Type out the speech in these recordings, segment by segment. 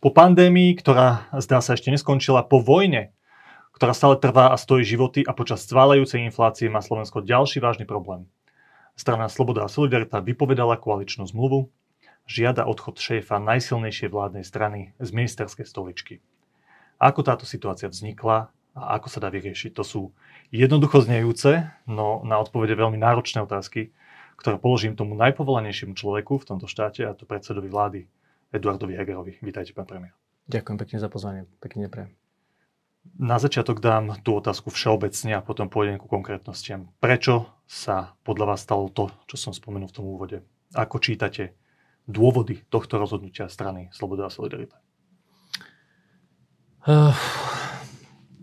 Po pandémii, ktorá zdá sa ešte neskončila, po vojne, ktorá stále trvá a stojí životy a počas cválajúcej inflácie má Slovensko ďalší vážny problém. Strana Sloboda a Solidarita vypovedala koaličnú zmluvu, žiada odchod šéfa najsilnejšej vládnej strany z ministerskej stoličky. Ako táto situácia vznikla a ako sa dá vyriešiť? To sú jednoducho znejúce, no na odpovede veľmi náročné otázky, ktoré položím tomu najpovolanejšiemu človeku v tomto štáte, a to predsedovi vlády Eduardovi Hegerovi. Vítajte, pán premiér. Ďakujem pekne za pozvanie. Pekne neprejem. Na začiatok dám tú otázku všeobecne a potom pôjdem ku konkrétnostiam. Prečo sa podľa vás stalo to, čo som spomenul v tom úvode? Ako čítate dôvody tohto rozhodnutia strany Sloboda a Solidarita? Uh,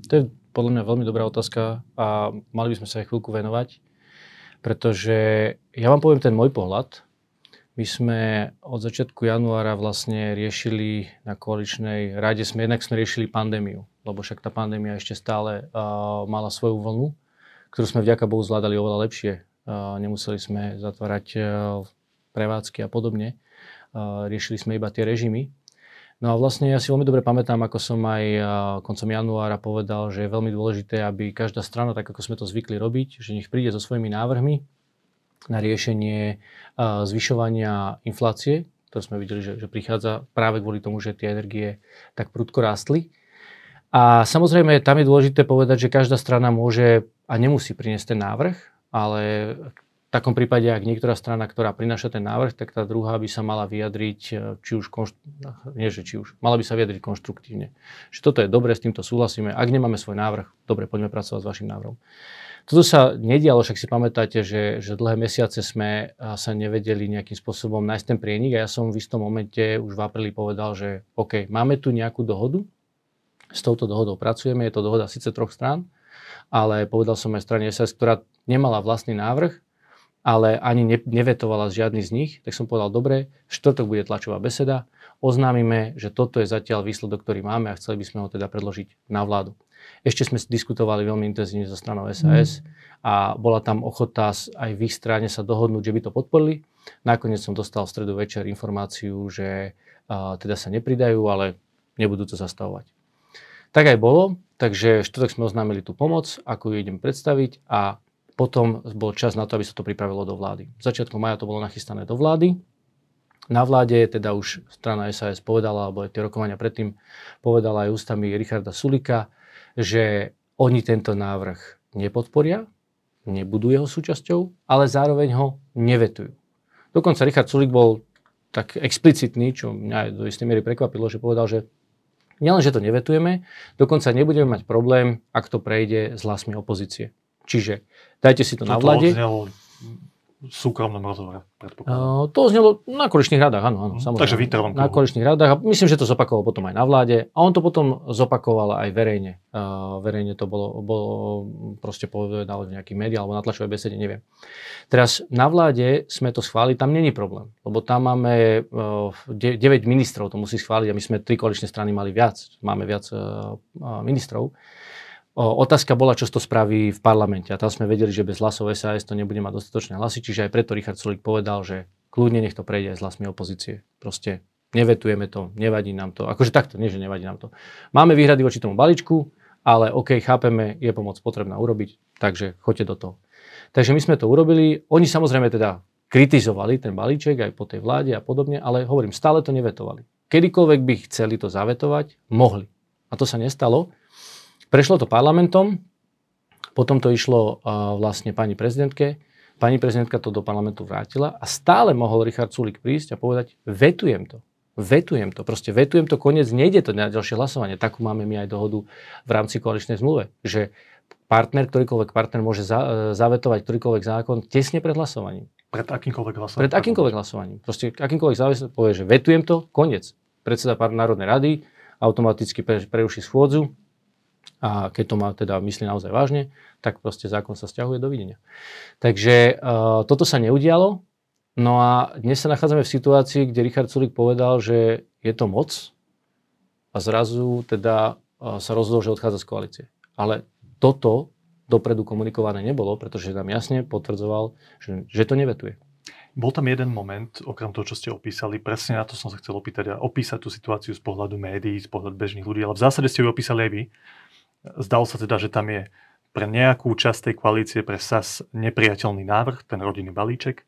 to je podľa mňa veľmi dobrá otázka a mali by sme sa aj chvíľku venovať, pretože ja vám poviem ten môj pohľad my sme od začiatku januára vlastne riešili na koaličnej rade, sme jednak sme riešili pandémiu, lebo však tá pandémia ešte stále uh, mala svoju vlnu, ktorú sme vďaka Bohu zvládali oveľa lepšie. Uh, nemuseli sme zatvárať uh, prevádzky a podobne. Uh, riešili sme iba tie režimy. No a vlastne ja si veľmi dobre pamätám, ako som aj koncom januára povedal, že je veľmi dôležité, aby každá strana, tak ako sme to zvykli robiť, že nech príde so svojimi návrhmi, na riešenie zvyšovania inflácie, ktoré sme videli, že, že prichádza práve kvôli tomu, že tie energie tak prudko rástli. A samozrejme, tam je dôležité povedať, že každá strana môže a nemusí priniesť ten návrh, ale v takom prípade, ak niektorá strana, ktorá prináša ten návrh, tak tá druhá by sa mala vyjadriť, či už, konštru... nie že či už, mala by sa vyjadriť konštruktívne. Že toto je dobre, s týmto súhlasíme. Ak nemáme svoj návrh, dobre, poďme pracovať s vašim návrhom. Toto sa nedialo, však si pamätáte, že, že dlhé mesiace sme sa nevedeli nejakým spôsobom nájsť ten prienik a ja som v istom momente už v apríli povedal, že OK, máme tu nejakú dohodu, s touto dohodou pracujeme, je to dohoda síce troch strán, ale povedal som aj strane SS, ktorá nemala vlastný návrh, ale ani ne, nevetovala žiadny z nich, tak som povedal, dobre, štvrtok bude tlačová beseda, oznámime, že toto je zatiaľ výsledok, ktorý máme a chceli by sme ho teda predložiť na vládu. Ešte sme diskutovali veľmi intenzívne so stranou SAS mm. a bola tam ochota aj v ich strane sa dohodnúť, že by to podporili. Nakoniec som dostal v stredu večer informáciu, že uh, teda sa nepridajú, ale nebudú to zastavovať. Tak aj bolo, takže štvrtok sme oznámili tú pomoc, ako ju idem predstaviť a potom bol čas na to, aby sa to pripravilo do vlády. Začiatkom maja to bolo nachystané do vlády. Na vláde teda už strana SAS povedala, alebo aj tie rokovania predtým povedala aj ústami Richarda Sulika, že oni tento návrh nepodporia, nebudú jeho súčasťou, ale zároveň ho nevetujú. Dokonca Richard Sulik bol tak explicitný, čo mňa do istej miery prekvapilo, že povedal, že nielen, že to nevetujeme, dokonca nebudeme mať problém, ak to prejde s hlasmi opozície. Čiže dajte si to Toto na vlade súkromnom rozhovore, Uh, to znelo na koaličných radách, áno, áno, mm, samozrejme. Takže výtrom. Na koaličných radách a myslím, že to zopakoval potom aj na vláde a on to potom zopakoval aj verejne. Uh, verejne to bolo, bolo proste povedal v nejakých médiách alebo na tlačovej besede, neviem. Teraz na vláde sme to schválili, tam není problém, lebo tam máme uh, 9 ministrov, to musí schváliť a my sme tri koaličné strany mali viac, máme viac uh, ministrov. Otázka bola, čo to spraví v parlamente. A tam sme vedeli, že bez hlasov SAS to nebude mať dostatočné hlasy, čiže aj preto Richard Sulik povedal, že kľudne nech to prejde aj s hlasmi opozície. Proste nevetujeme to, nevadí nám to. Akože takto, nie že nevadí nám to. Máme výhrady voči tomu balíčku, ale OK, chápeme, je pomoc potrebná urobiť, takže choďte do toho. Takže my sme to urobili. Oni samozrejme teda kritizovali ten balíček aj po tej vláde a podobne, ale hovorím, stále to nevetovali. Kedykoľvek by chceli to zavetovať, mohli. A to sa nestalo. Prešlo to parlamentom, potom to išlo uh, vlastne pani prezidentke, pani prezidentka to do parlamentu vrátila a stále mohol Richard Sulik prísť a povedať, vetujem to. Vetujem to, proste vetujem to, koniec, nejde to na ďalšie hlasovanie. Takú máme my aj dohodu v rámci koaličnej zmluve, že partner, ktorýkoľvek partner môže za, uh, zavetovať ktorýkoľvek zákon tesne pred hlasovaním. Pred akýmkoľvek hlasovaním? Pred akýmkoľvek hlasovaním. Proste akýmkoľvek záväzok povie, že vetujem to, koniec. Predseda Národnej rady automaticky preruší schôdzu, a keď to má teda myslí naozaj vážne, tak proste zákon sa stiahuje dovidenia. Takže uh, toto sa neudialo. No a dnes sa nachádzame v situácii, kde Richard Sulik povedal, že je to moc a zrazu teda uh, sa rozhodol, že odchádza z koalície. Ale toto dopredu komunikované nebolo, pretože nám jasne potvrdzoval, že, že to nevetuje. Bol tam jeden moment, okrem toho, čo ste opísali, presne na to som sa chcel opýtať a opísať tú situáciu z pohľadu médií, z pohľadu bežných ľudí, ale v zásade ste ju opísali aj vy. Zdalo sa teda, že tam je pre nejakú časť tej koalície pre SAS nepriateľný návrh, ten rodinný balíček,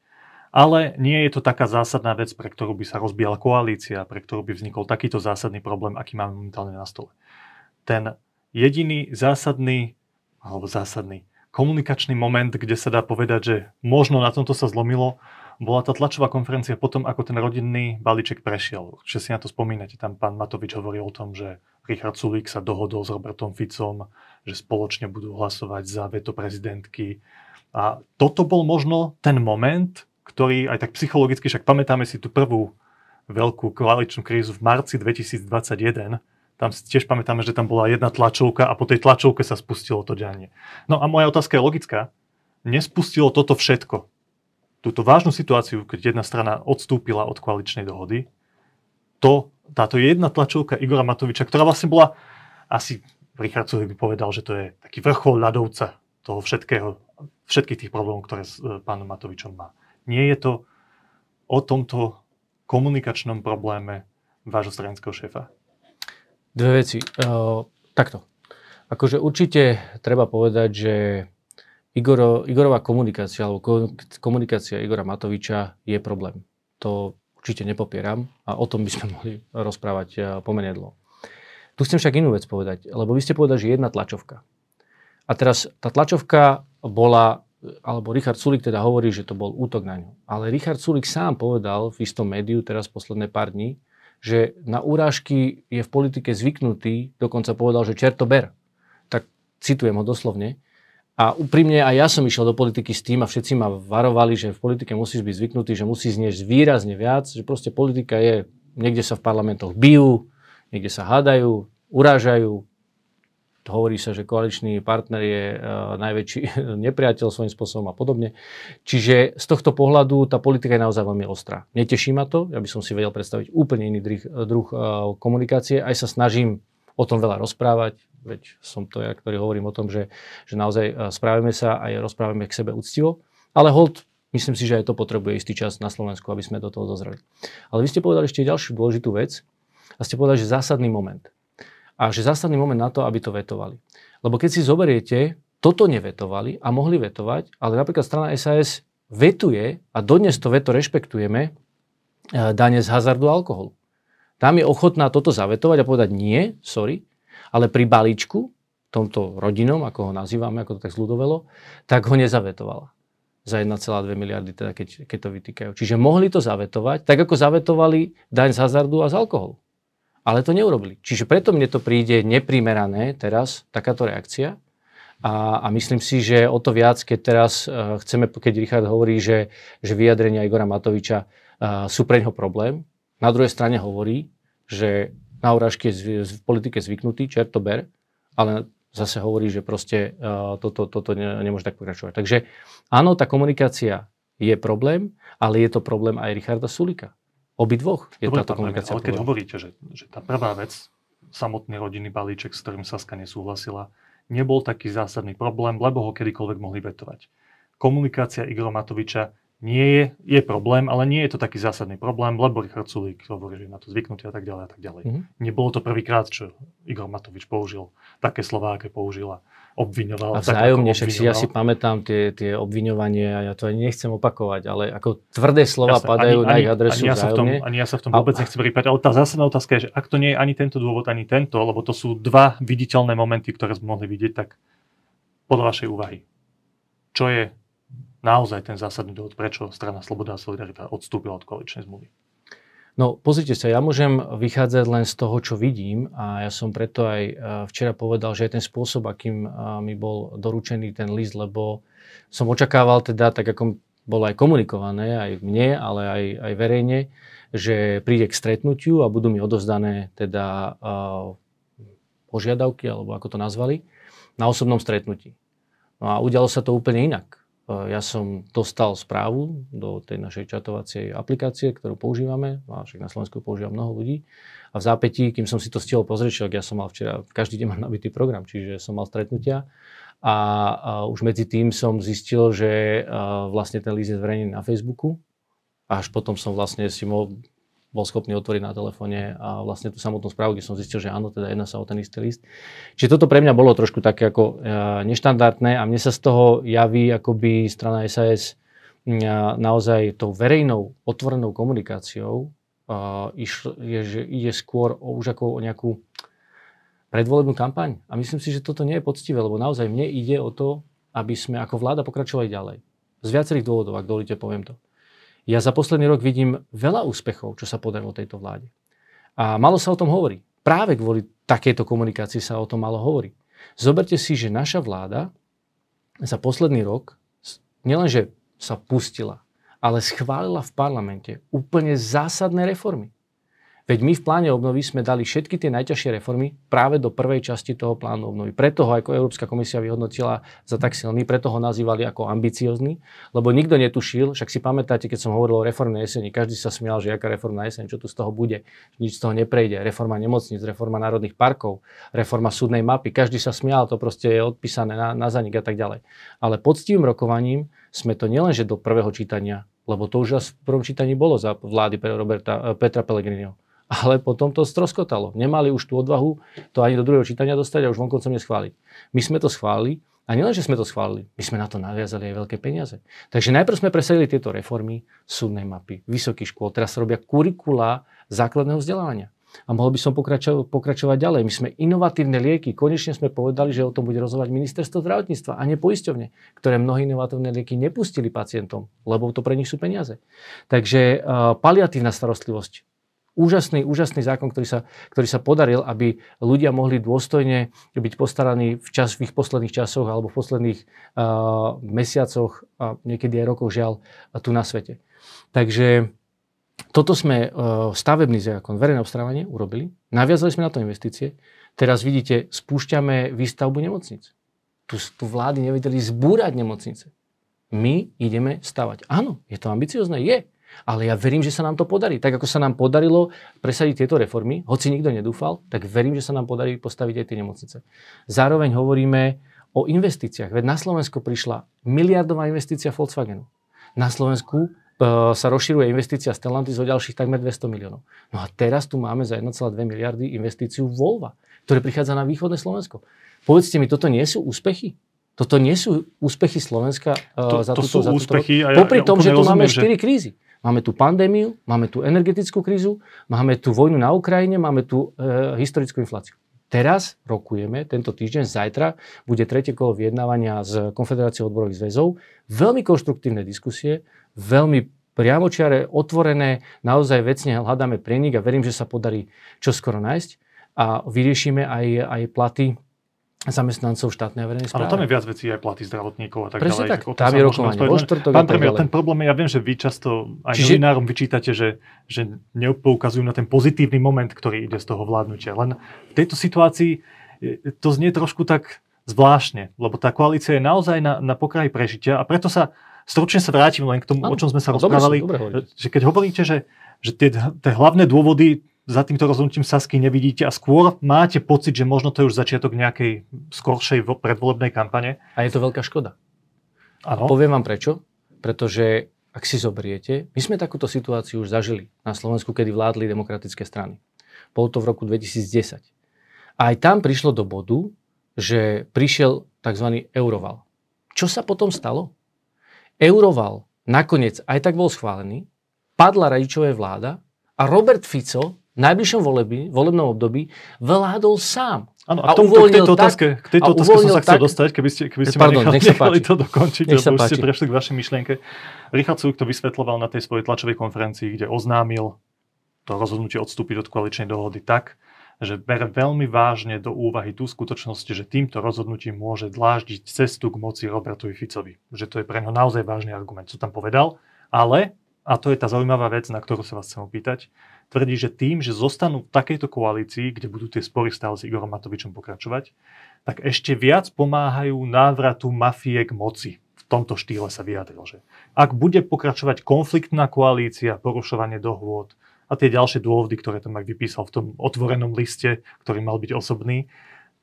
ale nie je to taká zásadná vec, pre ktorú by sa rozbíjala koalícia, pre ktorú by vznikol takýto zásadný problém, aký máme momentálne na stole. Ten jediný zásadný, alebo zásadný, komunikačný moment, kde sa dá povedať, že možno na tomto sa zlomilo, bola tá tlačová konferencia potom, ako ten rodinný balíček prešiel. Čiže si na to spomínate, tam pán Matovič hovoril o tom, že Richard Sulík sa dohodol s Robertom Ficom, že spoločne budú hlasovať za veto prezidentky. A toto bol možno ten moment, ktorý aj tak psychologicky, však pamätáme si tú prvú veľkú koaličnú krízu v marci 2021, tam si tiež pamätáme, že tam bola jedna tlačovka a po tej tlačovke sa spustilo to dianie. No a moja otázka je logická. Nespustilo toto všetko túto vážnu situáciu, keď jedna strana odstúpila od koaličnej dohody, to, táto jedna tlačovka Igora Matoviča, ktorá vlastne bola, asi Richard by povedal, že to je taký vrchol ľadovca toho všetkého, všetkých tých problémov, ktoré s e, pánom Matovičom má. Nie je to o tomto komunikačnom probléme vášho stranického šéfa? Dve veci. Uh, takto. Akože určite treba povedať, že Igoro, Igorová komunikácia alebo komunikácia Igora Matoviča je problém. To určite nepopieram a o tom by sme mohli rozprávať eh, pomerne dlho. Tu chcem však inú vec povedať, lebo vy ste povedali, že jedna tlačovka. A teraz tá tlačovka bola, alebo Richard Sulik teda hovorí, že to bol útok na ňu. Ale Richard Sulik sám povedal v istom médiu teraz posledné pár dní, že na úrážky je v politike zvyknutý, dokonca povedal, že čerto ber. Tak citujem ho doslovne. A úprimne aj ja som išiel do politiky s tým a všetci ma varovali, že v politike musíš byť zvyknutý, že musí znieť výrazne viac, že proste politika je, niekde sa v parlamentoch bijú, niekde sa hádajú, urážajú. Hovorí sa, že koaličný partner je uh, najväčší nepriateľ svojím spôsobom a podobne. Čiže z tohto pohľadu tá politika je naozaj veľmi ostrá. Neteší ma to, ja by som si vedel predstaviť úplne iný druh, druh uh, komunikácie. Aj sa snažím o tom veľa rozprávať, veď som to ja, ktorý hovorím o tom, že, že naozaj e, správame sa a rozprávame k sebe úctivo, ale hold, myslím si, že aj to potrebuje istý čas na Slovensku, aby sme do toho dozreli. Ale vy ste povedali ešte ďalšiu dôležitú vec a ste povedali, že zásadný moment. A že zásadný moment na to, aby to vetovali. Lebo keď si zoberiete, toto nevetovali a mohli vetovať, ale napríklad strana SAS vetuje a dodnes to veto rešpektujeme, e, dane z hazardu a alkoholu. Tam je ochotná toto zavetovať a povedať nie, sorry, ale pri balíčku, tomto rodinom, ako ho nazývame, ako to tak zľudovelo, tak ho nezavetovala za 1,2 miliardy, teda keď, keď to vytýkajú. Čiže mohli to zavetovať, tak ako zavetovali daň z hazardu a z alkoholu. Ale to neurobili. Čiže preto mne to príde neprimerané teraz, takáto reakcia. A, a myslím si, že o to viac, keď teraz uh, chceme, keď Richard hovorí, že, že vyjadrenia Igora Matoviča uh, sú pre neho problém, na druhej strane hovorí, že na urážky je v politike zvyknutý, čert to ber, ale zase hovorí, že proste uh, toto, toto ne, nemôže tak pokračovať. Takže áno, tá komunikácia je problém, ale je to problém aj Richarda Sulika. Obidvoch je Dobre, táto komunikácia Ale keď problém. hovoríte, že, že tá prvá vec, samotný rodinný balíček, s ktorým Saska nesúhlasila, nebol taký zásadný problém, lebo ho kedykoľvek mohli vetovať. Komunikácia Igora Matoviča nie je, je problém, ale nie je to taký zásadný problém, lebo Richard Sulík hovorí, že na to zvyknutý a tak ďalej a tak ďalej. Mm-hmm. Nebolo to prvýkrát, čo Igor Matovič použil také slová, aké použila, obviňoval. A vzájomne, však si ja si pamätám tie, tie obviňovanie a ja to ani nechcem opakovať, ale ako tvrdé slova Jasne, padajú ani, na ich adresu ani ja, sa v tom, ani ja sa v tom vôbec a... nechcem pripať, ale tá zásadná otázka je, že ak to nie je ani tento dôvod, ani tento, lebo to sú dva viditeľné momenty, ktoré sme mohli vidieť, tak podľa vašej úvahy. Čo je naozaj ten zásadný dôvod, prečo strana Sloboda a Solidarita odstúpila od koaličnej zmluvy? No pozrite sa, ja môžem vychádzať len z toho, čo vidím a ja som preto aj e, včera povedal, že je ten spôsob, akým e, mi bol doručený ten list, lebo som očakával teda, tak ako bolo aj komunikované, aj mne, ale aj, aj verejne, že príde k stretnutiu a budú mi odozdané teda uh, požiadavky, alebo ako to nazvali, na osobnom stretnutí. No a udialo sa to úplne inak. Eh, ja som dostal správu do tej našej čatovacej aplikácie, ktorú používame, a však na Slovensku používa mnoho ľudí. A v zápätí, kým som si to stihol pozrieť, ja som mal včera, každý deň mám nabitý program, čiže som mal stretnutia. A, a už medzi tým som zistil, že a, eh, vlastne ten list je zverejnený na Facebooku, až potom som vlastne si mohol, bol schopný otvoriť na telefóne a vlastne tú samotnú správu, kde som zistil, že áno, teda jedná sa o ten istý list. Čiže toto pre mňa bolo trošku také ako e, neštandardné a mne sa z toho javí akoby strana SAS naozaj tou verejnou, otvorenou komunikáciou išlo, je, že ide skôr o, už ako o nejakú predvolebnú kampaň. A myslím si, že toto nie je poctivé, lebo naozaj mne ide o to, aby sme ako vláda pokračovali ďalej. Z viacerých dôvodov, ak dovolíte, poviem to. Ja za posledný rok vidím veľa úspechov, čo sa podarilo tejto vláde. A malo sa o tom hovoriť. Práve kvôli takejto komunikácii sa o tom malo hovoriť. Zoberte si, že naša vláda za posledný rok nielenže sa pustila, ale schválila v parlamente úplne zásadné reformy. Veď my v pláne obnovy sme dali všetky tie najťažšie reformy práve do prvej časti toho plánu obnovy. Preto ho ako Európska komisia vyhodnotila za tak silný, preto ho nazývali ako ambiciozný, lebo nikto netušil, však si pamätáte, keď som hovoril o reformnej jeseni, každý sa smial, že aká reformná jeseň, čo tu z toho bude, nič z toho neprejde. Reforma nemocníc, reforma národných parkov, reforma súdnej mapy, každý sa smial, to proste je odpísané na, na zanik a tak ďalej. Ale poctivým rokovaním sme to nielenže do prvého čítania, lebo to už v prvom čítaní bolo za vlády Roberta, Petra Pellegriniho ale potom to stroskotalo. Nemali už tú odvahu to ani do druhého čítania dostať a už vonkoncom neschváliť. My sme to schválili a nielen, že sme to schválili, my sme na to naviazali aj veľké peniaze. Takže najprv sme presadili tieto reformy súdnej mapy, vysokých škôl, teraz robia kurikula základného vzdelávania. A mohol by som pokračo- pokračovať ďalej. My sme inovatívne lieky, konečne sme povedali, že o tom bude rozhovať ministerstvo zdravotníctva a nie poisťovne, ktoré mnohé inovatívne lieky nepustili pacientom, lebo to pre nich sú peniaze. Takže uh, paliatívna starostlivosť, úžasný, úžasný zákon, ktorý sa, ktorý sa podaril, aby ľudia mohli dôstojne byť postaraní v, čas, v ich posledných časoch alebo v posledných uh, mesiacoch a niekedy aj rokoch žiaľ tu na svete. Takže toto sme uh, stavebný zákon, verejné obstarávanie urobili, naviazali sme na to investície, teraz vidíte, spúšťame výstavbu nemocnic. Tu, tu vlády nevedeli zbúrať nemocnice. My ideme stavať. Áno, je to ambiciozne? Je. Ale ja verím, že sa nám to podarí. Tak ako sa nám podarilo presadiť tieto reformy, hoci nikto nedúfal, tak verím, že sa nám podarí postaviť aj tie nemocnice. Zároveň hovoríme o investíciách. Veď na Slovensku prišla miliardová investícia Volkswagenu. Na Slovensku e, sa rozširuje investícia Stellantis o ďalších takmer 200 miliónov. No a teraz tu máme za 1,2 miliardy investíciu Volva, ktoré prichádza na východné Slovensko. Povedzte mi, toto nie sú úspechy? Toto nie sú úspechy Slovenska uh, to, za to túto, sú za úspechy. A ja, Popri ja tom, že tu rozumiem, máme 4 že... krízy. Máme tu pandémiu, máme tu energetickú krízu, máme tu vojnu na Ukrajine, máme tu e, historickú infláciu. Teraz rokujeme, tento týždeň, zajtra, bude tretie kolo vyjednávania s Konfederáciou odborových zväzov. Veľmi konštruktívne diskusie, veľmi priamočiare, otvorené, naozaj vecne hľadáme prienik a verím, že sa podarí čoskoro nájsť a vyriešime aj, aj platy zamestnancov štátnej a verejnej správy. Ale tam je viac vecí, aj platy zdravotníkov a tak Presne ďalej. tak, tam je rokovanie vo štvrtok Pán premiér, ten problém je, ja viem, že vy často aj Čiže... novinárom vyčítate, že, že neupoukazujú na ten pozitívny moment, ktorý ide z toho vládnutia. Len v tejto situácii to znie trošku tak zvláštne, lebo tá koalícia je naozaj na, na pokraji prežitia a preto sa stručne sa vrátim len k tomu, ano, o čom sme sa rozprávali, dobre, dobre že keď hovoríte, že, že tie, tie hlavné dôvody za týmto rozhodnutím Sasky nevidíte a skôr máte pocit, že možno to je už začiatok nejakej skoršej predvolebnej kampane. A je to veľká škoda. Ano. Poviem vám prečo. Pretože ak si zoberiete, my sme takúto situáciu už zažili na Slovensku, kedy vládli demokratické strany. Bolo to v roku 2010. A aj tam prišlo do bodu, že prišiel tzv. euroval. Čo sa potom stalo? Euroval nakoniec aj tak bol schválený, padla radičové vláda a Robert Fico najbližšom volebí, volebnom období vládol sám. Áno, a, a tomu, k tejto otázke, k tejto otázke som sa chcel tak, dostať, keby ste, keby ste pardon, ma nechali, nech nechali to dokončiť, nech lebo už ste prešli k vašej myšlienke. Richard Sulík to vysvetloval na tej svojej tlačovej konferencii, kde oznámil to rozhodnutie odstúpiť od koaličnej dohody tak, že bere veľmi vážne do úvahy tú skutočnosť, že týmto rozhodnutím môže dláždiť cestu k moci Robertovi Ficovi. Že to je pre neho naozaj vážny argument, co tam povedal. Ale, a to je tá zaujímavá vec, na ktorú sa vás chcem opýtať, tvrdí, že tým, že zostanú v takejto koalícii, kde budú tie spory stále s Igorom Matovičom pokračovať, tak ešte viac pomáhajú návratu mafie k moci. V tomto štýle sa vyjadril, že ak bude pokračovať konfliktná koalícia, porušovanie dohôd a tie ďalšie dôvody, ktoré tam vypísal v tom otvorenom liste, ktorý mal byť osobný,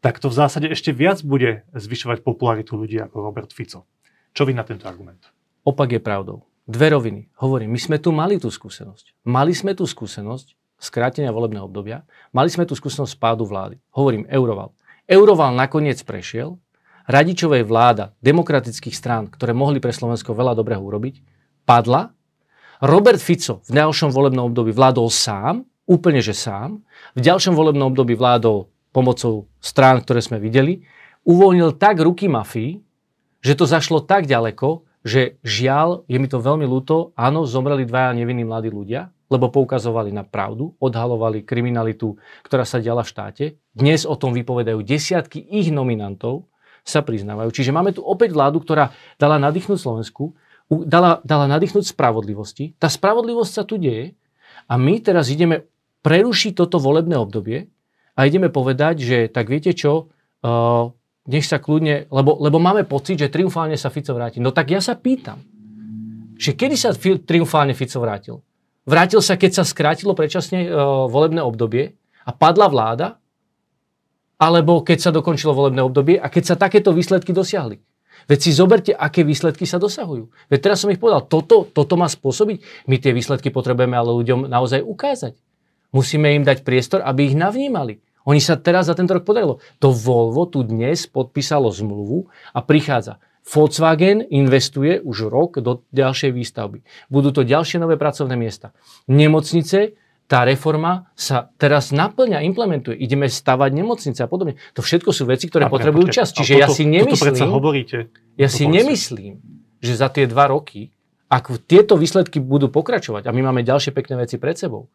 tak to v zásade ešte viac bude zvyšovať popularitu ľudí ako Robert Fico. Čo vy na tento argument? Opak je pravdou. Dve roviny. Hovorím, my sme tu mali tú skúsenosť. Mali sme tú skúsenosť skrátenia volebného obdobia, mali sme tú skúsenosť spádu vlády. Hovorím, Euroval. Euroval nakoniec prešiel, radičovej vláda demokratických strán, ktoré mohli pre Slovensko veľa dobrého urobiť, padla. Robert Fico v ďalšom volebnom období vládol sám, úplne že sám. V ďalšom volebnom období vládol pomocou strán, ktoré sme videli. Uvoľnil tak ruky mafii, že to zašlo tak ďaleko, že žiaľ, je mi to veľmi ľúto, áno, zomreli dvaja nevinní mladí ľudia, lebo poukazovali na pravdu, odhalovali kriminalitu, ktorá sa diala v štáte. Dnes o tom vypovedajú desiatky ich nominantov, sa priznávajú. Čiže máme tu opäť vládu, ktorá dala nadýchnuť Slovensku, dala, dala nadýchnuť spravodlivosti. Tá spravodlivosť sa tu deje a my teraz ideme prerušiť toto volebné obdobie a ideme povedať, že tak viete čo, uh, nech sa kľudne, lebo, lebo máme pocit, že triumfálne sa Fico vráti. No tak ja sa pýtam, že kedy sa triumfálne Fico vrátil? Vrátil sa, keď sa skrátilo predčasne uh, volebné obdobie a padla vláda alebo keď sa dokončilo volebné obdobie a keď sa takéto výsledky dosiahli. Veď si zoberte, aké výsledky sa dosahujú. Veď teraz som ich povedal, toto, toto má spôsobiť. My tie výsledky potrebujeme ale ľuďom naozaj ukázať. Musíme im dať priestor, aby ich navnímali. Oni sa teraz za tento rok podarilo. To Volvo tu dnes podpísalo zmluvu a prichádza. Volkswagen investuje už rok do ďalšej výstavby. Budú to ďalšie nové pracovné miesta. Nemocnice tá reforma sa teraz naplňa, implementuje. Ideme stavať nemocnice a podobne. To všetko sú veci, ktoré a potrebujú čas. Čiže toto, ja si nemyslím, hovoríte. Ja si nemyslím, že za tie dva roky, ak tieto výsledky budú pokračovať, a my máme ďalšie pekné veci pred sebou,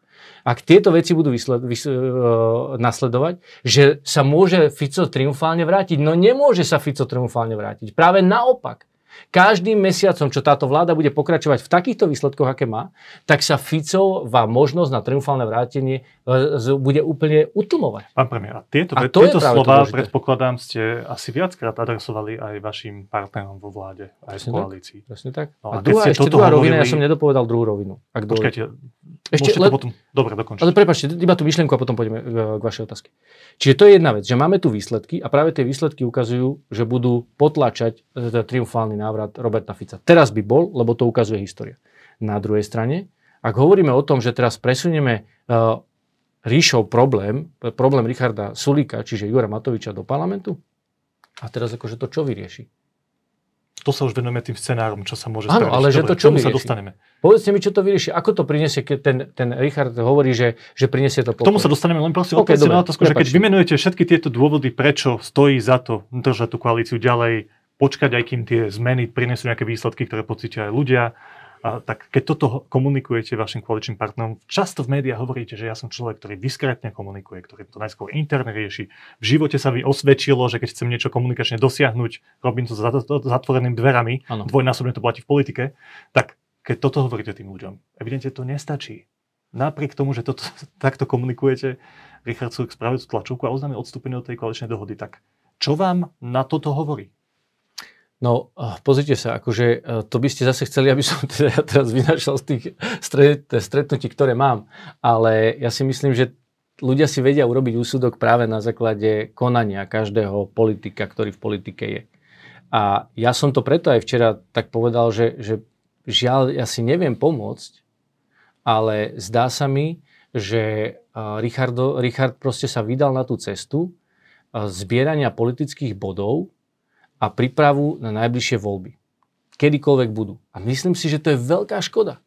ak tieto veci budú vysled, vys, uh, nasledovať, že sa môže Fico triumfálne vrátiť. No nemôže sa Fico triumfálne vrátiť. Práve naopak. Každým mesiacom, čo táto vláda bude pokračovať v takýchto výsledkoch, aké má, tak sa Ficová možnosť na triumfálne vrátenie e, bude úplne utlmovať. Pán premiér, a tieto, a to tieto slova, predpokladám, ste asi viackrát adresovali aj vašim partnerom vo vláde, aj presne v koalícii. Tak, presne tak. No, a, a druhá, ešte druhá hovorili... rovina, ja som nedopovedal druhú rovinu. Ak Počkajte, ešte, le... to potom... Dobre, dokončiť. Ale prepáčte, iba tú myšlienku a potom pôjdeme k, k vašej otázke. Čiže to je jedna vec, že máme tu výsledky a práve tie výsledky ukazujú, že budú potlačať e, triumfálny návrat Roberta Fica. Teraz by bol, lebo to ukazuje história. Na druhej strane, ak hovoríme o tom, že teraz presunieme uh, ríšou problém, problém Richarda Sulíka, čiže Jura Matoviča do parlamentu, a teraz akože to čo vyrieši? to sa už venujeme tým scenárom, čo sa môže Áno, spraviť. ale že to čo sa dostaneme. Povedzte mi, čo to vyrieši. Ako to prinesie, keď ten, ten Richard hovorí, že, že prinesie to pokoj. K tomu sa dostaneme, len prosím, okay, odpovedzte na otázku, že keď vymenujete všetky tieto dôvody, prečo stojí za to držať tú koalíciu ďalej, počkať, aj kým tie zmeny prinesú nejaké výsledky, ktoré pocítia aj ľudia, a tak keď toto komunikujete vašim koaličným partnerom, často v médiách hovoríte, že ja som človek, ktorý diskrétne komunikuje, ktorý to najskôr interne rieši. V živote sa mi osvedčilo, že keď chcem niečo komunikačne dosiahnuť, robím to za zatvorenými dverami, ano. dvojnásobne to platí v politike, tak keď toto hovoríte tým ľuďom, evidentne to nestačí. Napriek tomu, že toto, takto komunikujete, Richard Sulik spravil tú tlačovku a oznámil odstúpenie od tej koaličnej dohody, tak čo vám na toto hovorí? No, pozrite sa, akože eh, to by ste zase chceli, aby som teda teraz vynašal z tých stretnutí, ktoré mám. Ale ja si myslím, že ľudia si vedia urobiť úsudok práve na základe konania každého politika, ktorý v politike je. A ja som to preto aj včera tak povedal, že, že žiaľ, ja si neviem pomôcť, ale zdá sa mi, že eh, Richardo, Richard proste sa vydal na tú cestu zbierania politických bodov, a prípravu na najbližšie voľby. Kedykoľvek budú. A myslím si, že to je veľká škoda.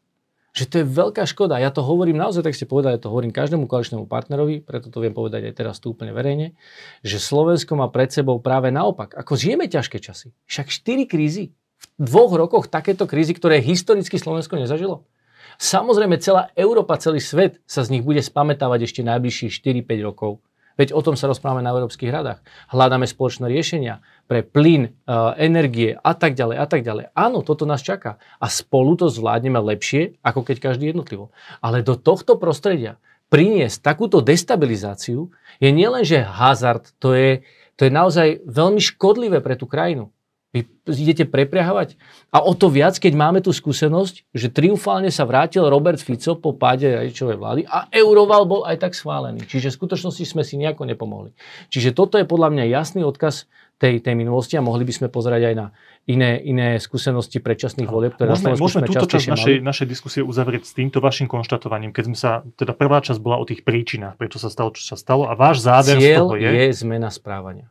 Že to je veľká škoda. Ja to hovorím naozaj, tak ste povedali, ja to hovorím každému koaličnému partnerovi, preto to viem povedať aj teraz tu úplne verejne, že Slovensko má pred sebou práve naopak. Ako žijeme ťažké časy. Však 4 krízy. V dvoch rokoch takéto krízy, ktoré historicky Slovensko nezažilo. Samozrejme, celá Európa, celý svet sa z nich bude spamätávať ešte najbližších 4-5 rokov. Veď o tom sa rozprávame na európskych radách. Hľadáme spoločné riešenia pre plyn, e, energie a tak ďalej a tak ďalej. Áno, toto nás čaká. A spolu to zvládneme lepšie, ako keď každý jednotlivo. Ale do tohto prostredia priniesť takúto destabilizáciu je nielenže hazard, to je, to je naozaj veľmi škodlivé pre tú krajinu. Vy idete prepriahovať. A o to viac, keď máme tú skúsenosť, že triumfálne sa vrátil Robert Fico po páde radičovej vlády a euroval bol aj tak schválený. Čiže v skutočnosti sme si nejako nepomohli. Čiže toto je podľa mňa jasný odkaz tej, tej minulosti a mohli by sme pozerať aj na iné, iné skúsenosti predčasných volieb, ktoré môžeme, na môžeme túto časť našej, našej diskusie uzavrieť s týmto vašim konštatovaním, keď sme sa, teda prvá časť bola o tých príčinách, prečo sa stalo, čo sa stalo a váš záver Ciel z toho je... je zmena správania.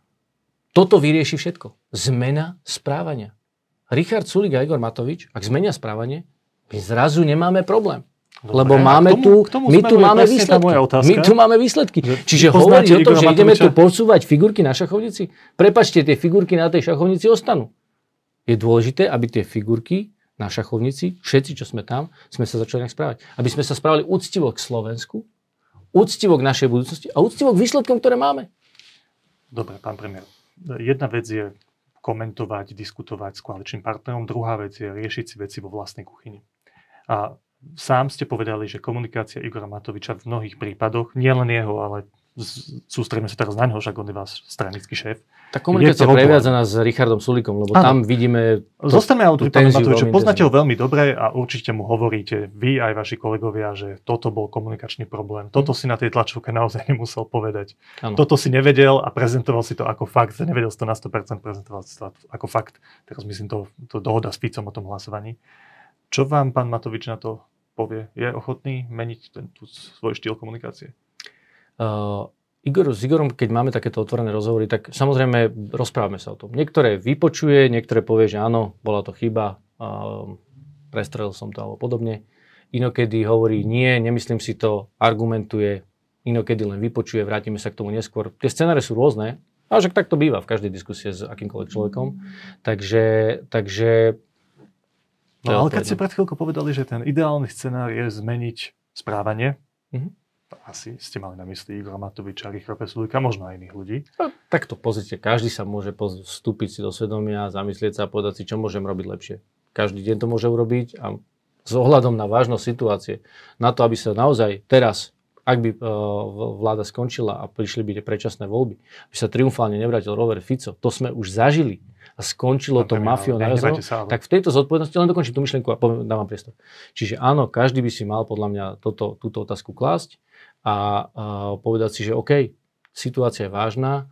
Toto vyrieši všetko. Zmena správania. Richard Sulik a Igor Matovič, ak zmenia správanie, my zrazu nemáme problém. Dobre, Lebo máme tomu, tu, my tu máme výsledky. My tu máme výsledky. Že Čiže hovoriť o tom, že ideme tu posúvať figurky na šachovnici, prepačte, tie figurky na tej šachovnici ostanú. Je dôležité, aby tie figurky na šachovnici, všetci, čo sme tam, sme sa začali správať. Aby sme sa správali úctivo k Slovensku, úctivo k našej budúcnosti a úctivo k výsledkom, ktoré máme. Dobre, pán premiér jedna vec je komentovať, diskutovať s koaličným partnerom, druhá vec je riešiť si veci vo vlastnej kuchyni. A sám ste povedali, že komunikácia Igora Matoviča v mnohých prípadoch, nielen jeho, ale sústredíme sa teraz na neho, však on je váš stranický šéf. Tá komunikácia je previazaná s Richardom Sulikom, lebo ano. tam vidíme... Zostaňme ale tu Matoviča, poznáte ho veľmi dobre a určite mu hovoríte, vy aj vaši kolegovia, že toto bol komunikačný problém. Toto si na tej tlačovke naozaj nemusel povedať. Ano. Toto si nevedel a prezentoval si to ako fakt. Nevedel si to na 100%, prezentoval si to ako fakt. Teraz myslím to, to dohoda s Ficom o tom hlasovaní. Čo vám pán Matovič na to povie? Je ochotný meniť ten, tú svoj štýl komunikácie? Uh, Igor, s Igorom, keď máme takéto otvorené rozhovory, tak samozrejme rozprávame sa o tom. Niektoré vypočuje, niektoré povie, že áno, bola to chyba, uh, prestrelil som to alebo podobne. Inokedy hovorí nie, nemyslím si to, argumentuje, inokedy len vypočuje, vrátime sa k tomu neskôr. Tie scenáre sú rôzne, a však tak to býva v každej diskusie s akýmkoľvek človekom. Takže, takže No ale keď ste pred chvíľkou povedali, že ten ideálny scenár je zmeniť správanie, mm-hmm asi ste mali na mysli Igora Matoviča, Richard Pesulika, možno aj iných ľudí. No, takto pozrite, každý sa môže vstúpiť si do svedomia, zamyslieť sa a povedať si, čo môžem robiť lepšie. Každý deň to môže urobiť a s ohľadom na vážnosť situácie, na to, aby sa naozaj teraz, ak by uh, vláda skončila a prišli by tie predčasné voľby, by sa triumfálne nevrátil Robert Fico, to sme už zažili a skončilo to mafiou na tak v tejto zodpovednosti len dokončím tú myšlienku a poviem, dávam priestor. Čiže áno, každý by si mal podľa mňa toto, túto otázku klásť a, a povedať si, že OK, situácia je vážna,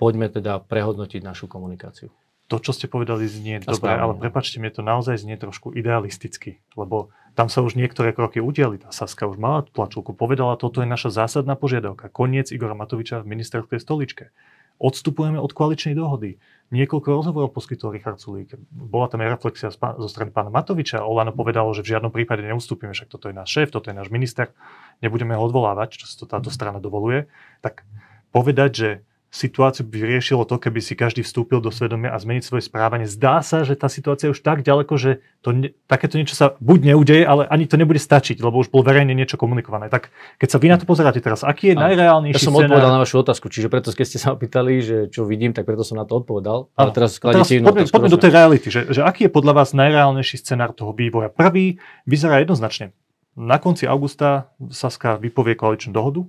poďme teda prehodnotiť našu komunikáciu. To, čo ste povedali, znie dobre, ale prepačte, mne to naozaj znie trošku idealisticky, lebo tam sa už niektoré kroky udiali. Tá Saska už mala tlačovku, povedala, toto je naša zásadná požiadavka. Koniec Igora Matoviča v ministerskej stoličke. Odstupujeme od koaličnej dohody. Niekoľko rozhovorov poskytol Richard Sulík. Bola tam aj reflexia zo strany pána Matoviča. Olano povedalo, že v žiadnom prípade neustúpime, však toto je náš šéf, toto je náš minister, nebudeme ho odvolávať, čo si to táto strana dovoluje. Tak povedať, že situáciu by vyriešilo to, keby si každý vstúpil do svedomia a zmeniť svoje správanie. Zdá sa, že tá situácia je už tak ďaleko, že to ne, takéto niečo sa buď neudeje, ale ani to nebude stačiť, lebo už bolo verejne niečo komunikované. Tak keď sa vy na to pozeráte teraz, aký je a, najreálnejší Ja som scenár? odpovedal na vašu otázku, čiže preto, keď ste sa opýtali, že čo vidím, tak preto som na to odpovedal. Ale teraz kladete inú poďme, poďme do tej reality, že, že aký je podľa vás najreálnejší scenár toho vývoja. Prvý vyzerá jednoznačne. Na konci augusta Saska vypovie koaličnú dohodu,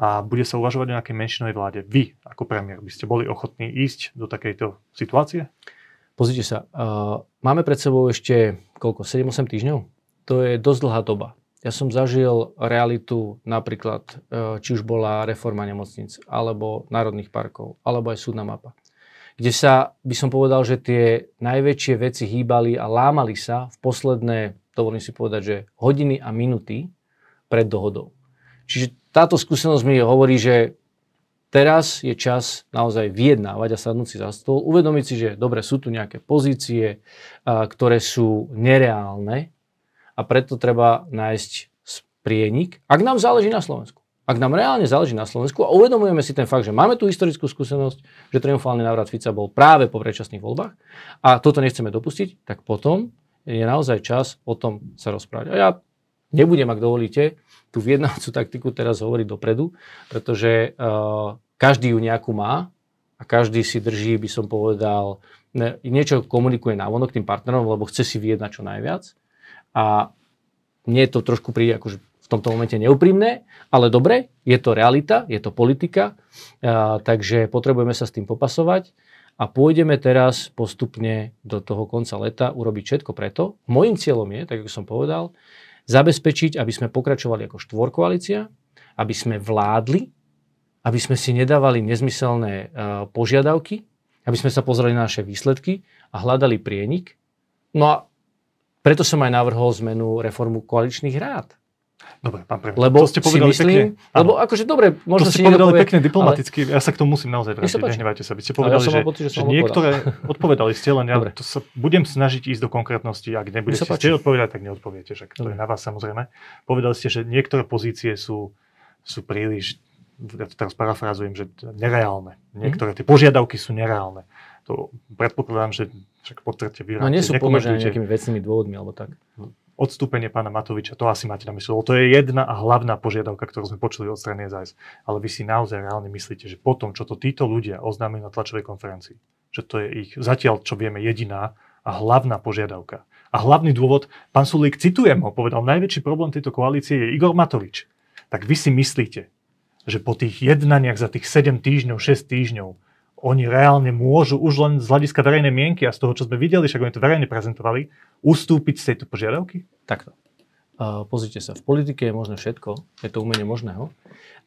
a bude sa uvažovať o nejakej menšinovej vláde. Vy, ako premiér, by ste boli ochotní ísť do takejto situácie? Pozrite sa, uh, máme pred sebou ešte koľko, 7-8 týždňov? To je dosť dlhá doba. Ja som zažil realitu napríklad, uh, či už bola reforma nemocnic, alebo národných parkov, alebo aj súdna mapa. Kde sa, by som povedal, že tie najväčšie veci hýbali a lámali sa v posledné, dovolím si povedať, že hodiny a minuty pred dohodou. Čiže táto skúsenosť mi hovorí, že teraz je čas naozaj vyjednávať a sadnúť si za stôl, uvedomiť si, že dobre, sú tu nejaké pozície, ktoré sú nereálne a preto treba nájsť prienik, ak nám záleží na Slovensku. Ak nám reálne záleží na Slovensku a uvedomujeme si ten fakt, že máme tú historickú skúsenosť, že triumfálny návrat Fica bol práve po predčasných voľbách a toto nechceme dopustiť, tak potom je naozaj čas o tom sa rozprávať. A ja nebudem, ak dovolíte, tú vyjednávacú taktiku teraz hovoriť dopredu, pretože uh, každý ju nejakú má a každý si drží, by som povedal, ne, niečo komunikuje návonok tým partnerom, lebo chce si vyjednať čo najviac. A je to trošku príde akože v tomto momente neúprimné, ale dobre, je to realita, je to politika, uh, takže potrebujeme sa s tým popasovať. a pôjdeme teraz postupne do toho konca leta urobiť všetko preto. Mojím cieľom je, tak ako som povedal, zabezpečiť, aby sme pokračovali ako štvorkoalícia, aby sme vládli, aby sme si nedávali nezmyselné uh, požiadavky, aby sme sa pozreli na naše výsledky a hľadali prienik. No a preto som aj navrhol zmenu reformu koaličných rád. Dobre, pán premiér, Lebo to ste povedali si myslím, pekne. lebo akože dobre, možno to ste si povedali povie, pekne diplomaticky, ale... ja sa k tomu musím naozaj vrátiť, nehnevajte sa. Vy ste ja povedali, som že, pocit, že že niektoré odpovedali ste, len ja Dobre. to sa budem snažiť ísť do konkrétnosti. Ak nebudete ste odpovedať, tak neodpoviete, však to je na vás samozrejme. Povedali ste, že niektoré pozície sú, sú príliš, ja to teraz parafrazujem, že nereálne. Niektoré tie požiadavky sú nereálne. To predpokladám, že však potrete No vyráte, nie sú nekomentujte nejakými vecnými dôvodmi alebo tak. Odstúpenie pána Matoviča, to asi máte na mysli, to je jedna a hlavná požiadavka, ktorú sme počuli od strany SAS. Ale vy si naozaj reálne myslíte, že potom, čo to títo ľudia oznámili na tlačovej konferencii, že to je ich zatiaľ, čo vieme, jediná a hlavná požiadavka. A hlavný dôvod, pán Sulík, citujem ho, povedal, najväčší problém tejto koalície je Igor Matovič. Tak vy si myslíte, že po tých jednaniach za tých 7 týždňov, 6 týždňov, oni reálne môžu už len z hľadiska verejnej mienky a z toho, čo sme videli, však oni to verejne prezentovali, ustúpiť z tejto požiadavky? Takto. Uh, pozrite sa, v politike je možné všetko, je to umenie možného.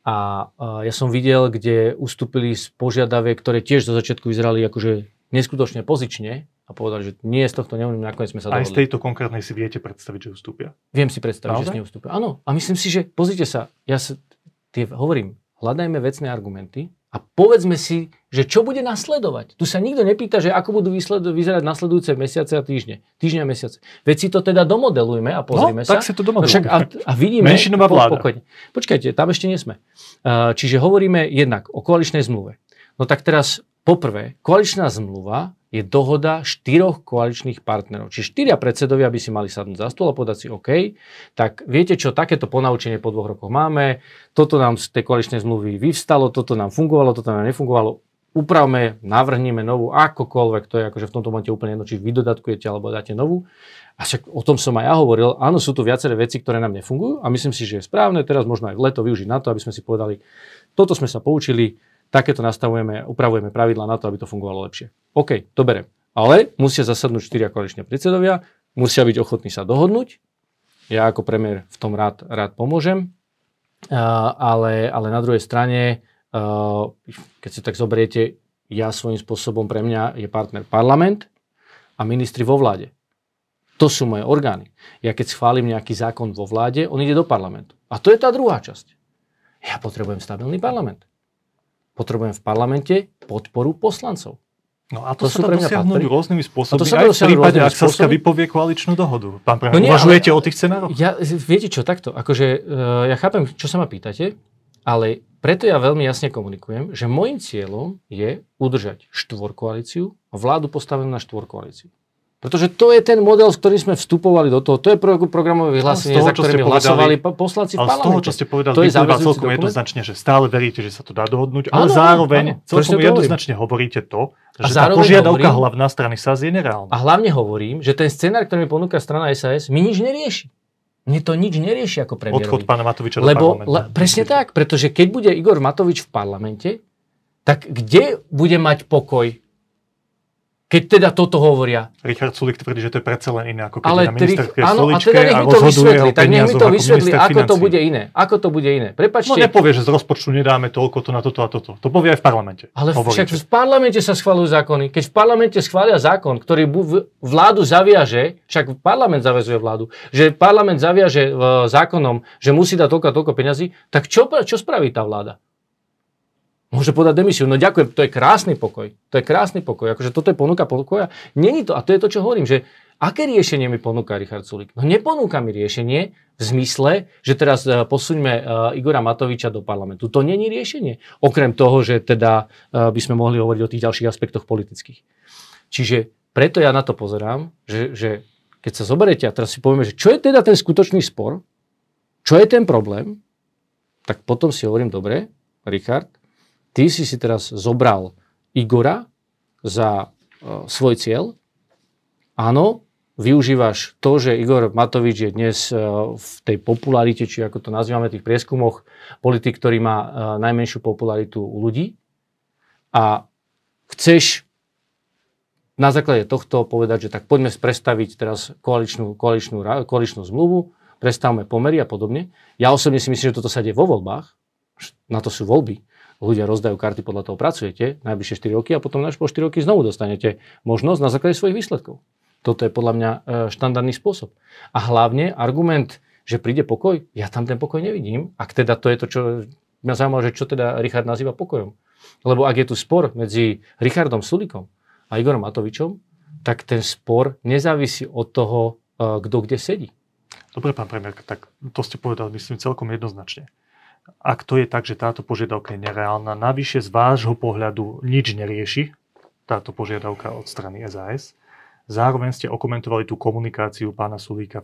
A uh, ja som videl, kde ustúpili z požiadaviek, ktoré tiež zo začiatku vyzerali akože neskutočne pozične a povedali, že nie z tohto neumím, nakoniec sme sa Aj z dohodli. tejto konkrétnej si viete predstaviť, že ustúpia. Viem si predstaviť, že Naozaj? s ním ustúpia. Áno, a myslím si, že pozrite sa, ja sa, tie, hovorím, hľadajme vecné argumenty a povedzme si, že čo bude nasledovať. Tu sa nikto nepýta, že ako budú vyzerať nasledujúce mesiace a týždne. Týždňa a mesiace. Veď si to teda domodelujme a pozrieme no, sa. tak si to No doma však a, a vidíme... Menšinová vláda. Pokojne. Počkajte, tam ešte nie sme. Čiže hovoríme jednak o koaličnej zmluve. No tak teraz, poprvé, koaličná zmluva je dohoda štyroch koaličných partnerov. Čiže štyria predsedovia by si mali sadnúť za stôl a povedať si OK, tak viete čo, takéto ponaučenie po dvoch rokoch máme, toto nám z tej koaličnej zmluvy vyvstalo, toto nám fungovalo, toto nám nefungovalo, upravme, navrhneme novú, akokoľvek, to je akože v tomto momente úplne jedno, či vy dodatkujete alebo dáte novú. A však o tom som aj ja hovoril, áno, sú tu viaceré veci, ktoré nám nefungujú a myslím si, že je správne teraz možno aj leto využiť na to, aby sme si povedali, toto sme sa poučili, takéto nastavujeme, upravujeme pravidla na to, aby to fungovalo lepšie. OK, to berem. Ale musia zasadnúť štyria koaliční predsedovia, musia byť ochotní sa dohodnúť. Ja ako premiér v tom rád, rád pomôžem, a, ale, ale na druhej strane, a, keď si tak zoberiete, ja svojím spôsobom pre mňa je partner parlament a ministri vo vláde. To sú moje orgány. Ja keď schválim nejaký zákon vo vláde, on ide do parlamentu. A to je tá druhá časť. Ja potrebujem stabilný parlament. Potrebujem v parlamente podporu poslancov. No a To to, sa dá dosiahnuť partneri. rôznymi spôsobmi. A to sa aj v prípade, ak spôsobmi. vypovie koaličnú dohodu. Pán No premiér, nie, uvažujete ale- o tých scenároch? Ja, viete čo, takto, akože uh, ja chápem, čo sa ma pýtate, ale preto ja veľmi jasne komunikujem, že môjim cieľom je udržať štvorkoalíciu a vládu postavenú na štvorkoalíciu. Pretože to je ten model, s ktorým sme vstupovali do toho. To je pro- programové vyhlásenie, toho, za povedali- hlasovali po- poslanci v Ale z toho, čo ste povedali, To je celkom dokument? jednoznačne, že stále veríte, že sa to dá dohodnúť, ale áno, zároveň áno, celkom hovorím. jednoznačne hovoríte to, A že tá zároveň požiadavka hovorím- hlavná strany SAS je nereálna. A hlavne hovorím, že ten scenár, ktorý mi ponúka strana SAS, mi nič nerieši. Mne to nič nerieši ako premiérovi. Odchod pána Matoviča do Lebo, parlamentu. le, presne tak, pretože keď bude Igor Matovič v parlamente, tak kde bude mať pokoj? Keď teda toto hovoria. Richard Sulik tvrdí, že to je predsa len iné, ako keď Ale na tri, ministerke áno, a teda nech mi to vysvetlí, o tak nech mi to ako vysvetlí, minister ako to bude iné. Ako to bude iné. No Prepačte, nepovie, že z rozpočtu nedáme toľko to na toto a toto. To povie aj v parlamente. ale Hovoríte. však v parlamente sa schvalujú zákony. Keď v parlamente schvália zákon, ktorý vládu zaviaže, však parlament zavezuje vládu, že parlament zaviaže v zákonom, že musí dať toľko a toľko peňazí, tak čo, čo spraví tá vláda? Môže podať demisiu. No ďakujem, to je krásny pokoj. To je krásny pokoj. Akože toto je ponuka pokoja. Není to. A to je to, čo hovorím, že aké riešenie mi ponúka Richard Sulik? No neponúka mi riešenie v zmysle, že teraz eh, posuňme eh, Igora Matoviča do parlamentu. To není riešenie. Okrem toho, že teda eh, by sme mohli hovoriť o tých ďalších aspektoch politických. Čiže preto ja na to pozerám, že, že keď sa zoberiete a teraz si povieme, že čo je teda ten skutočný spor, čo je ten problém, tak potom si hovorím, dobre, Richard, ty si si teraz zobral Igora za uh, svoj cieľ. Áno, využívaš to, že Igor Matovič je dnes uh, v tej popularite, či ako to nazývame, tých prieskumoch, politik, ktorý má uh, najmenšiu popularitu u ľudí. A chceš na základe tohto povedať, že tak poďme prestaviť teraz koaličnú, koaličnú, koaličnú zmluvu, prestavme pomery a podobne. Ja osobne si myslím, že toto sa deje vo voľbách, na to sú voľby. Ľudia rozdajú karty, podľa toho pracujete najbližšie 4 roky a potom až po 4 roky znovu dostanete možnosť na základe svojich výsledkov. Toto je podľa mňa e, štandardný spôsob. A hlavne argument, že príde pokoj, ja tam ten pokoj nevidím. Ak teda to je to, čo mňa zaujímalo, že čo teda Richard nazýva pokojom. Lebo ak je tu spor medzi Richardom Sulikom a Igorom Matovičom, tak ten spor nezávisí od toho, e, kto kde sedí. Dobre, pán premiér, tak to ste povedali, myslím, celkom jednoznačne. Ak to je tak, že táto požiadavka je nereálna, navyše z vášho pohľadu nič nerieši táto požiadavka od strany SAS, zároveň ste okomentovali tú komunikáciu pána Sulíka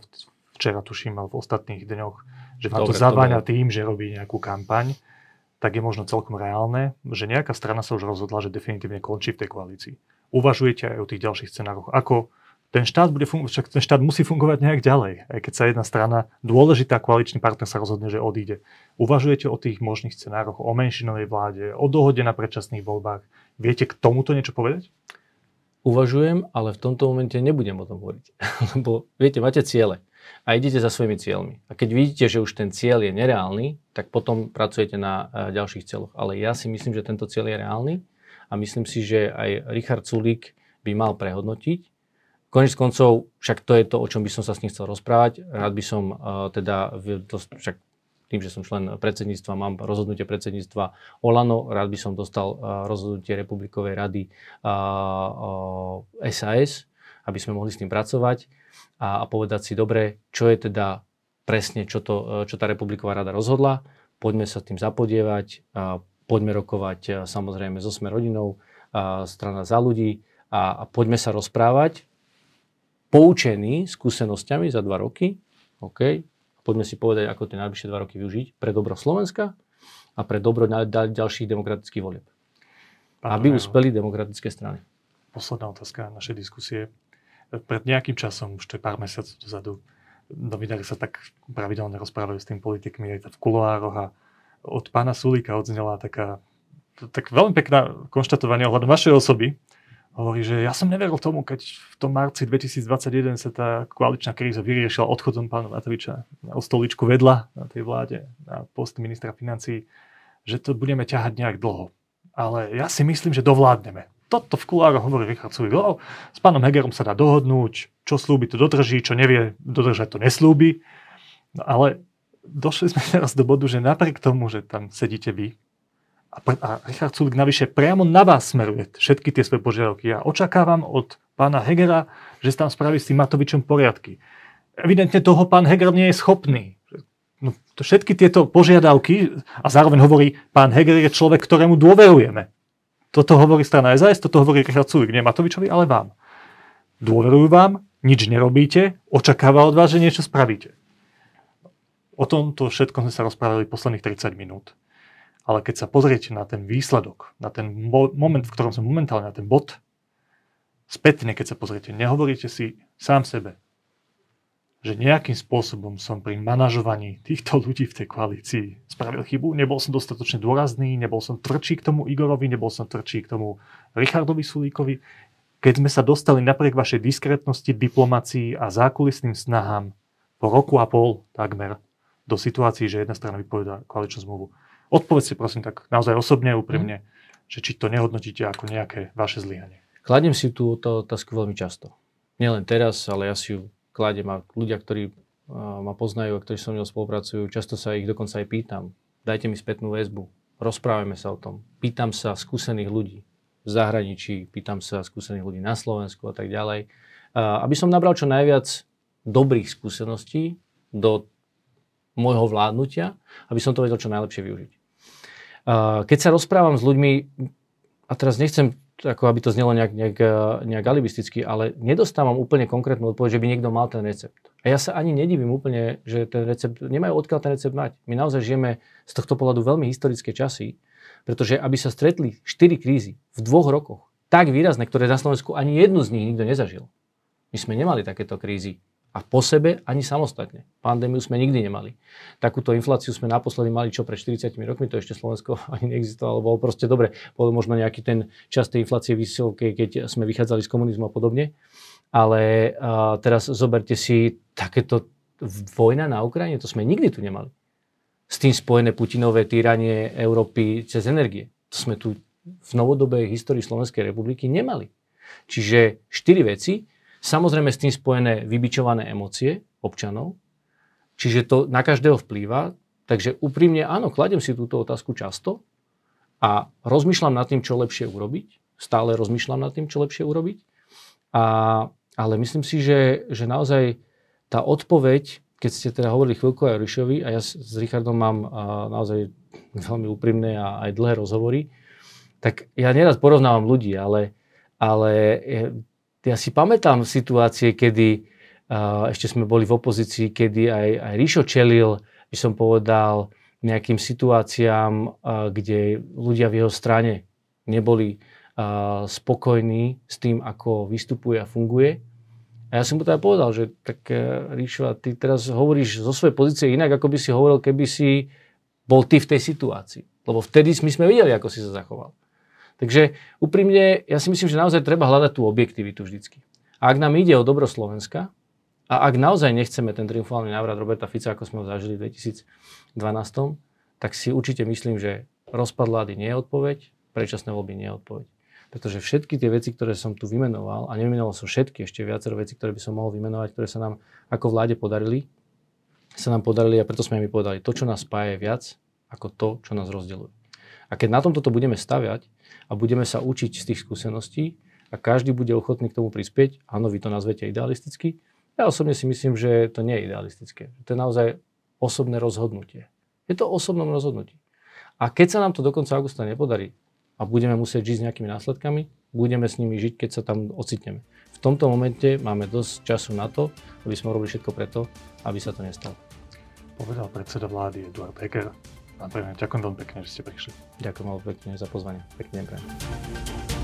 včera, tuším, v ostatných dňoch, že vám to zaváňa tým, že robí nejakú kampaň, tak je možno celkom reálne, že nejaká strana sa už rozhodla, že definitívne končí v tej koalícii. Uvažujete aj o tých ďalších scenároch. Ako ten štát, bude fungovať, však ten štát musí fungovať nejak ďalej, aj keď sa jedna strana, dôležitá koaličný partner sa rozhodne, že odíde. Uvažujete o tých možných scenároch, o menšinovej vláde, o dohode na predčasných voľbách. Viete k tomuto niečo povedať? Uvažujem, ale v tomto momente nebudem o tom hovoriť. Lebo viete, máte ciele a idete za svojimi cieľmi. A keď vidíte, že už ten cieľ je nereálny, tak potom pracujete na e, ďalších cieľoch. Ale ja si myslím, že tento cieľ je reálny a myslím si, že aj Richard Sulík by mal prehodnotiť, Konec koncov, však to je to, o čom by som sa s ním chcel rozprávať. Rád by som uh, teda, však tým, že som člen predsedníctva, mám rozhodnutie predsedníctva Olano, rád by som dostal uh, rozhodnutie Republikovej rady uh, uh, SAS, aby sme mohli s tým pracovať a, a povedať si, dobre, čo je teda presne, čo, to, čo tá Republiková rada rozhodla, poďme sa tým zapodievať, uh, poďme rokovať uh, samozrejme so Sme rodinou, uh, strana za ľudí a, a poďme sa rozprávať poučení skúsenosťami za dva roky, OK, poďme si povedať, ako tie najbližšie dva roky využiť pre dobro Slovenska a pre dobro ďalších demokratických volieb. Aby uspeli demokratické strany. Posledná otázka našej diskusie. Pred nejakým časom, už to je pár mesiacov dozadu, novinári sa tak pravidelne rozprávajú s tým politikmi aj v kuloároch a od pána Sulíka odznela taká tak veľmi pekná konštatovanie ohľadom vašej osoby, hovorí, že ja som neveril tomu, keď v tom marci 2021 sa tá koaličná kríza vyriešila odchodom pána Matoviča na stoličku vedla na tej vláde, na post ministra financí, že to budeme ťahať nejak dlho. Ale ja si myslím, že dovládneme. Toto v kulároch hovorí Richard Sulik. S pánom Hegerom sa dá dohodnúť, čo slúbi, to dodrží, čo nevie dodržať, to neslúbi. No ale došli sme teraz do bodu, že napriek tomu, že tam sedíte vy, a, a Richard Sulik navyše priamo na vás smeruje všetky tie svoje požiadavky. Ja očakávam od pána Hegera, že tam spraví s tým Matovičom poriadky. Evidentne toho pán Heger nie je schopný. No, to všetky tieto požiadavky, a zároveň hovorí, pán Heger je človek, ktorému dôverujeme. Toto hovorí strana SAS, toto hovorí Richard Sulik, nie Matovičovi, ale vám. Dôverujú vám, nič nerobíte, očakáva od vás, že niečo spravíte. O tomto všetko sme sa rozprávali posledných 30 minút. Ale keď sa pozriete na ten výsledok, na ten mo- moment, v ktorom som momentálne, na ten bod, spätne, keď sa pozriete, nehovoríte si sám sebe, že nejakým spôsobom som pri manažovaní týchto ľudí v tej koalícii spravil chybu, nebol som dostatočne dôrazný, nebol som tvrdší k tomu Igorovi, nebol som tvrdší k tomu Richardovi Sulíkovi. Keď sme sa dostali napriek vašej diskrétnosti, diplomácii a zákulisným snahám po roku a pol takmer do situácií, že jedna strana vypovedá koaličnú zmluvu, Odpovedzte prosím tak naozaj osobne, úprimne, mm. že či to nehodnotíte ako nejaké vaše zlyhanie. Kladiem si tú otázku veľmi často. Nielen teraz, ale ja si ju kladiem a ľudia, ktorí ma poznajú a ktorí so mnou spolupracujú, často sa ich dokonca aj pýtam. Dajte mi spätnú väzbu, rozprávajme sa o tom. Pýtam sa skúsených ľudí v zahraničí, pýtam sa skúsených ľudí na Slovensku a tak ďalej, aby som nabral čo najviac dobrých skúseností do môjho vládnutia, aby som to vedel čo najlepšie využiť. Keď sa rozprávam s ľuďmi, a teraz nechcem, ako aby to znelo nejak, nejak, nejak alibisticky, ale nedostávam úplne konkrétnu odpoveď, že by niekto mal ten recept. A ja sa ani nedivím úplne, že ten recept, nemajú odkiaľ ten recept mať. My naozaj žijeme z tohto pohľadu veľmi historické časy, pretože aby sa stretli štyri krízy v dvoch rokoch, tak výrazné, ktoré na Slovensku ani jednu z nich nikto nezažil. My sme nemali takéto krízy A po sebe ani samostatne. Pandémiu sme nikdy nemali. Takúto infláciu sme naposledy mali čo pred 40 rokmi, to ešte Slovensko ani neexistovalo, bolo proste dobre. Bolo možno nejaký ten čas tej inflácie vysoké, keď sme vychádzali z komunizmu a podobne. Ale uh, teraz zoberte si takéto vojna na Ukrajine, to sme nikdy tu nemali. S tým spojené Putinové týranie Európy cez energie. To sme tu v novodobej histórii Slovenskej republiky nemali. Čiže štyri veci, Samozrejme s tým spojené vybičované emócie občanov, čiže to na každého vplýva. Takže úprimne áno, kladem si túto otázku často a rozmýšľam nad tým, čo lepšie urobiť. Stále rozmýšľam nad tým, čo lepšie urobiť. A, ale myslím si, že, že naozaj tá odpoveď, keď ste teda hovorili chvíľku aj o Rišovi, a ja s, s Richardom mám a, naozaj veľmi úprimné a aj dlhé rozhovory, tak ja nerad porovnávam ľudí, ale, ale ja si pamätám situácie, kedy ešte sme boli v opozícii, kedy aj, aj Ríšo čelil, by som povedal, nejakým situáciám, kde ľudia v jeho strane neboli spokojní s tým, ako vystupuje a funguje. A ja som mu teda povedal, že tak Ríšo, a ty teraz hovoríš zo svojej pozície inak, ako by si hovoril, keby si bol ty v tej situácii. Lebo vtedy my sme videli, ako si sa zachoval. Takže úprimne, ja si myslím, že naozaj treba hľadať tú objektivitu vždycky. A ak nám ide o dobro Slovenska, a ak naozaj nechceme ten triumfálny návrat Roberta Fica, ako sme ho zažili v 2012, tak si určite myslím, že rozpad vlády nie je odpoveď, predčasné voľby nie je odpoveď. Pretože všetky tie veci, ktoré som tu vymenoval, a nevymenoval som všetky, ešte viacero veci, ktoré by som mohol vymenovať, ktoré sa nám ako vláde podarili, sa nám podarili a preto sme mi povedali, to, čo nás spája, je viac ako to, čo nás rozdeluje. A keď na tomto to budeme staviať a budeme sa učiť z tých skúseností a každý bude ochotný k tomu prispieť, áno, vy to nazvete idealisticky, ja osobne si myslím, že to nie je idealistické. To je naozaj osobné rozhodnutie. Je to osobnom rozhodnutí. A keď sa nám to do konca augusta nepodarí a budeme musieť žiť s nejakými následkami, budeme s nimi žiť, keď sa tam ocitneme. V tomto momente máme dosť času na to, aby sme robili všetko preto, aby sa to nestalo. Povedal predseda vlády Eduard Becker. Ďakujem veľmi pekne, že ste prišli. Ďakujem veľmi pekne za pozvanie. Pekne deň